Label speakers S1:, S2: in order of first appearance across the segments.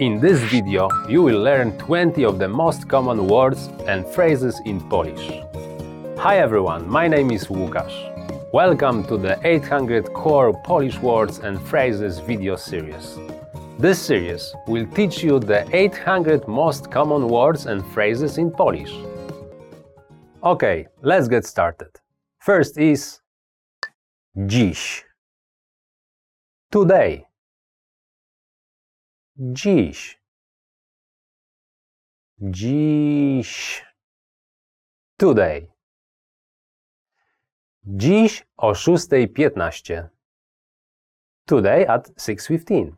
S1: In this video, you will learn 20 of the most common words and phrases in Polish. Hi everyone, my name is Łukasz. Welcome to the 800 Core Polish Words and Phrases video series. This series will teach you the 800 most common words and phrases in Polish. Okay, let's get started. First is dziś. Today. Dziś. Dziś. Today. Dziś o 6.15. Today at 6.15.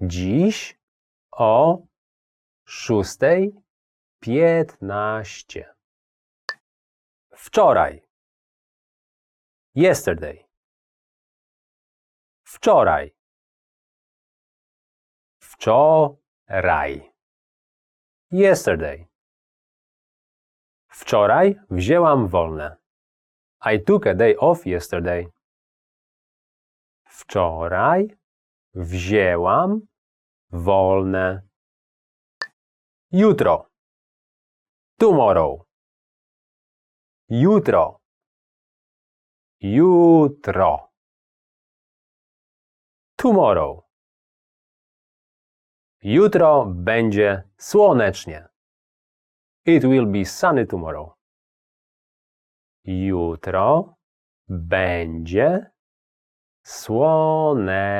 S1: Dziś o 6.15. Wczoraj. Yesterday. Wczoraj. Wczoraj. Yesterday. Wczoraj wzięłam wolne. I took a day off yesterday. Wczoraj wzięłam wolne. Jutro. Tomorrow. Jutro. Jutro. Tomorrow. Jutro będzie słonecznie. It will be sunny tomorrow. Jutro będzie słonecznie.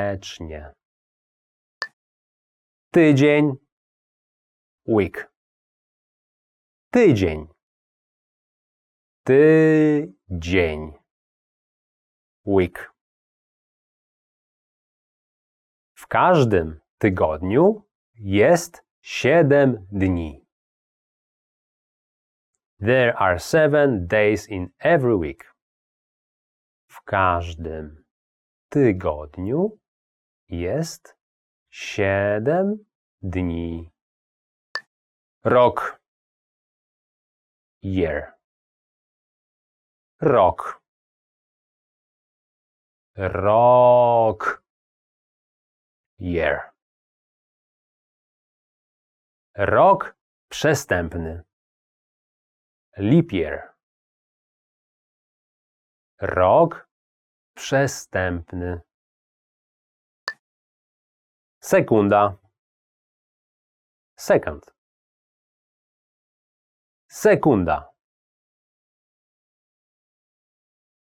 S1: Tydzień. Week. Tydzień. Tydzień. Week. W każdym tygodniu jest siedem dni. There are seven days in every week. W każdym tygodniu jest siedem dni. Rok. Year. Rok. Rok. Year. Rok przestępny. Leap year. Rok przestępny. Sekunda. Second. Sekunda.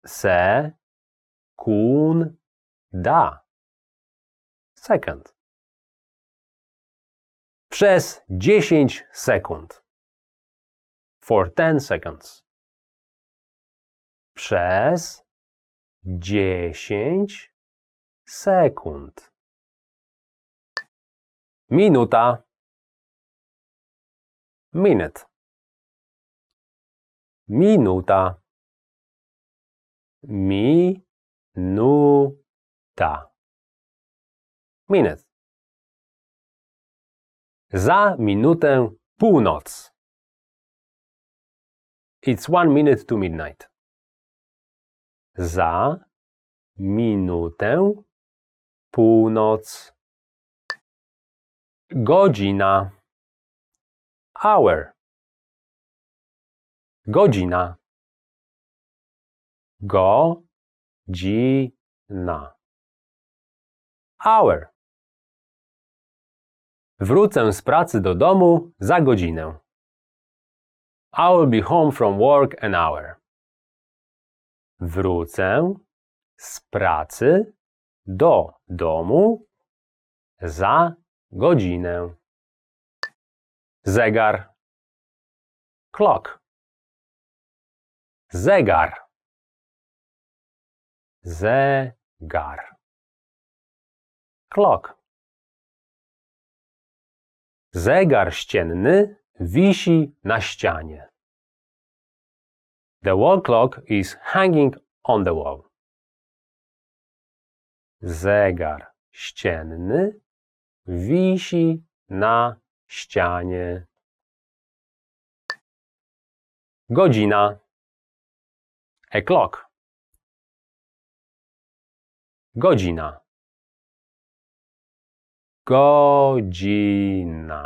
S1: Se-kun-da. Second. Przez 10 sekund. For 10 seconds. Przez 10 sekund. Minuta. Minute. Minuta. Minuta. Minute. Za minutę północ. It's one minute to midnight. Za minutę północ. Godzina. Hour. Godzina. Godzina. Hour. Wrócę z pracy do domu za godzinę. I will be home from work an hour. Wrócę z pracy do domu za godzinę. Zegar. Clock. Zegar. Zegar. Clock. Zegar ścienny wisi na ścianie. The wall clock is hanging on the wall. Zegar ścienny wisi na ścianie. Godzina. A clock. Godzina. Godzina.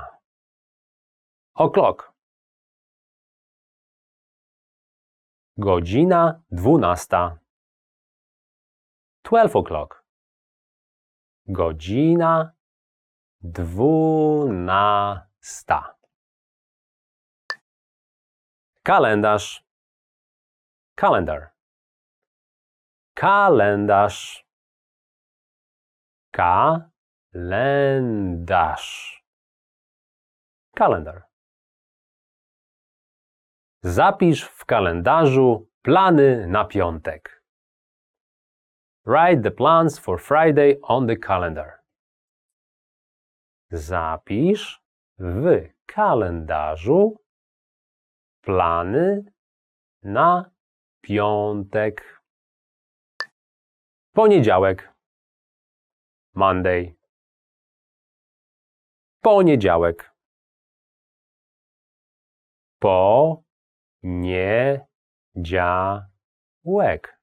S1: O'clock. Godzina dwunasta. Twelve o'clock. Godzina dwunasta. Kalendarz. Calendar. Kalendarz. Kalendarz. Kalendar. Zapisz w kalendarzu plany na piątek. Write the plans for Friday on the calendar. Zapisz w kalendarzu plany na piątek. Poniedziałek. Monday. Poniedziałek. Po nie działek.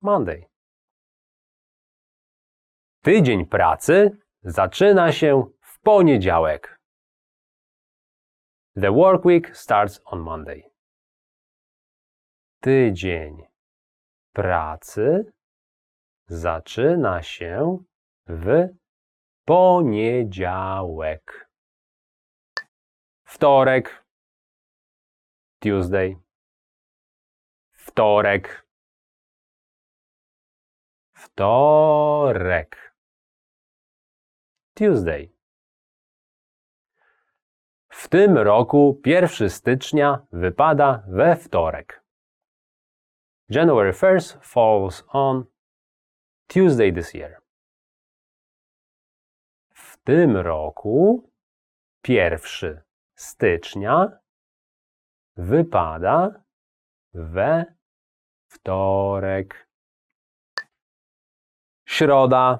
S1: Monday. Tydzień pracy zaczyna się w poniedziałek. The work week starts on Monday. Tydzień pracy zaczyna się w poniedziałek. Wtorek. Tuesday. Wtorek. Wtorek. Tuesday. W tym roku 1 stycznia wypada we wtorek. January 1st falls on Tuesday this year. Tym roku 1 stycznia wypada we wtorek. Środa.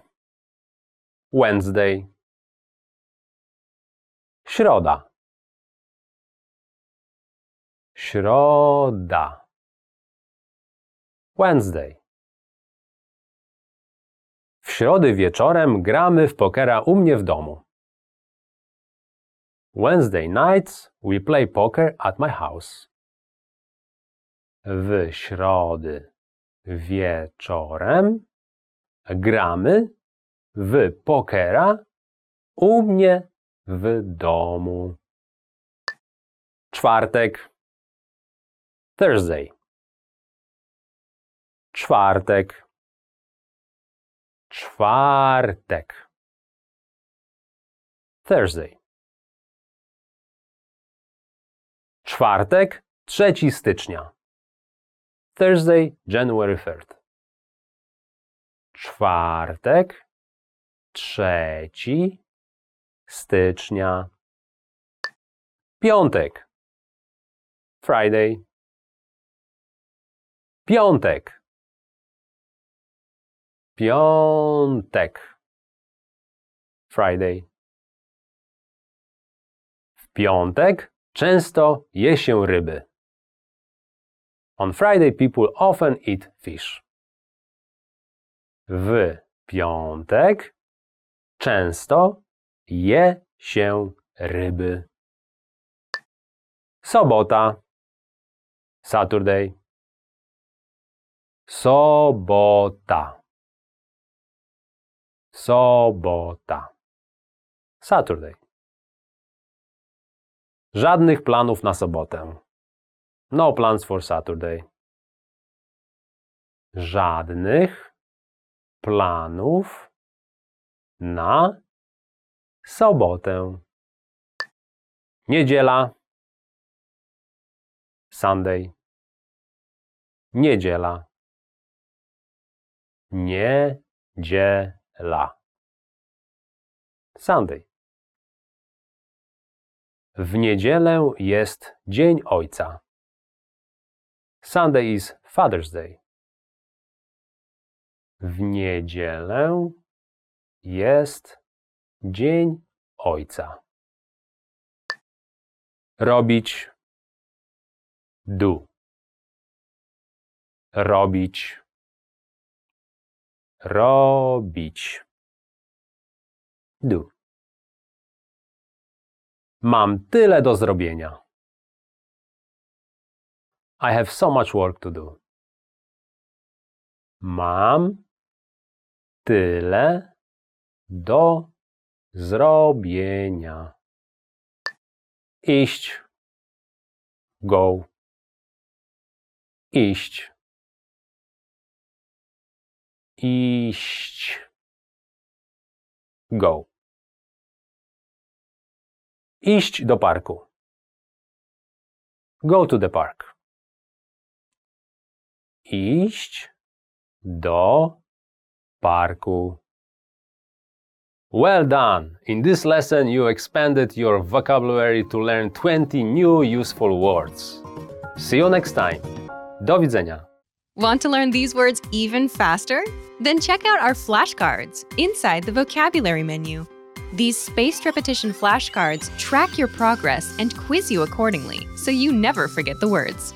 S1: Wednesday. Środa. Środa. Wednesday. Środy wieczorem gramy w pokera u mnie w domu. Wednesday nights we play poker at my house. W środy wieczorem gramy w pokera u mnie w domu. Czwartek. Thursday. Czwartek. Czwartek. Thursday. Czwartek, 3 stycznia. Thursday, January 3rd. Czwartek, 3 stycznia. Piątek. Friday. Piątek. Piątek. Friday. W piątek często je się ryby. On Friday people often eat fish. W piątek często je się ryby. Sobota. Saturday. Sobota. Sobota. Saturday. Żadnych planów na sobotę. No plans for Saturday. Żadnych planów na sobotę. Niedziela. Sunday. Niedziela. Niedziela. Sunday. W niedzielę jest Dzień Ojca. Sunday is Father's Day. W niedzielę jest Dzień Ojca. Robić. Do. Robić. Robić. Do. Mam tyle do zrobienia. I have so much work to do. Mam tyle do zrobienia. Iść. Go. Iść. Iść. Go. Iść do parku. Um. Go to the park. Iść do parku. Um. Well done! In this lesson, you expanded your vocabulary to learn 20 new useful words. See you next time. Do widzenia.
S2: Want to learn these words even faster? Then check out our flashcards inside the vocabulary menu. These spaced repetition flashcards track your progress and quiz you accordingly so you never forget the words.